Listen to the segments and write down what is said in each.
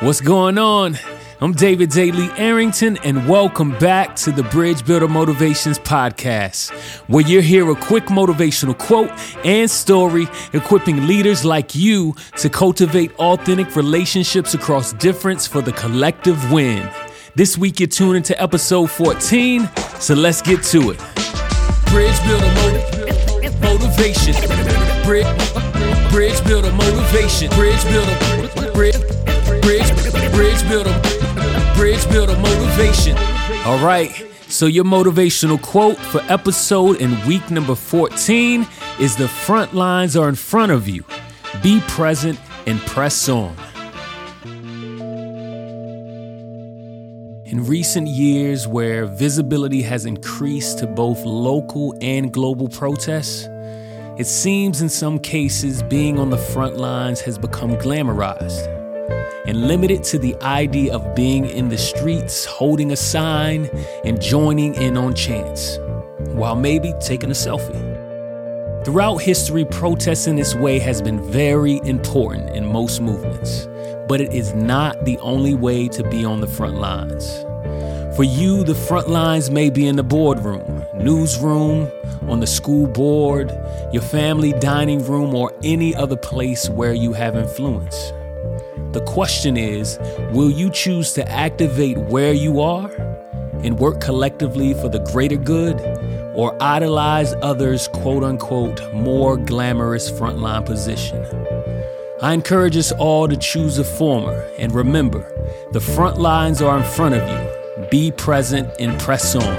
What's going on? I'm David Daly Arrington, and welcome back to the Bridge Builder Motivations Podcast, where you hear a quick motivational quote and story equipping leaders like you to cultivate authentic relationships across difference for the collective win. This week, you're tuning to episode 14, so let's get to it. Bridge Builder motiv- Motivation. Bridge, bridge Builder Motivation. Bridge Builder. Bridge, bridge Builder. Bridge Builder Motivation. All right. So, your motivational quote for episode and week number 14 is The front lines are in front of you. Be present and press on. In recent years, where visibility has increased to both local and global protests, it seems in some cases being on the front lines has become glamorized and limited to the idea of being in the streets, holding a sign, and joining in on chants, while maybe taking a selfie. Throughout history, protest in this way has been very important in most movements, but it is not the only way to be on the front lines. For you, the front lines may be in the boardroom, newsroom, on the school board, your family dining room, or any other place where you have influence. The question is will you choose to activate where you are and work collectively for the greater good, or idolize others' quote unquote more glamorous frontline position? I encourage us all to choose the former and remember the front lines are in front of you. Be present and press on.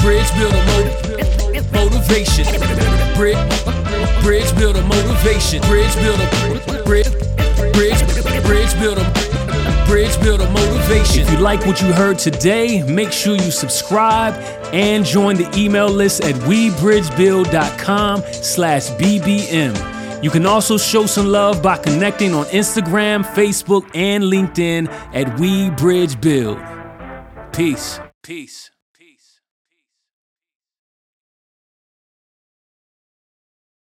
Bridge builder motiv- motivation. Bridge, bridge builder motivation. Bridge builder. Bridge, bridge, bridge builder. Bridge builder motivation. If you like what you heard today, make sure you subscribe and join the email list at webridgebuild.com slash bbm. You can also show some love by connecting on Instagram, Facebook, and LinkedIn at WeBridgeBuild. Peace. Peace.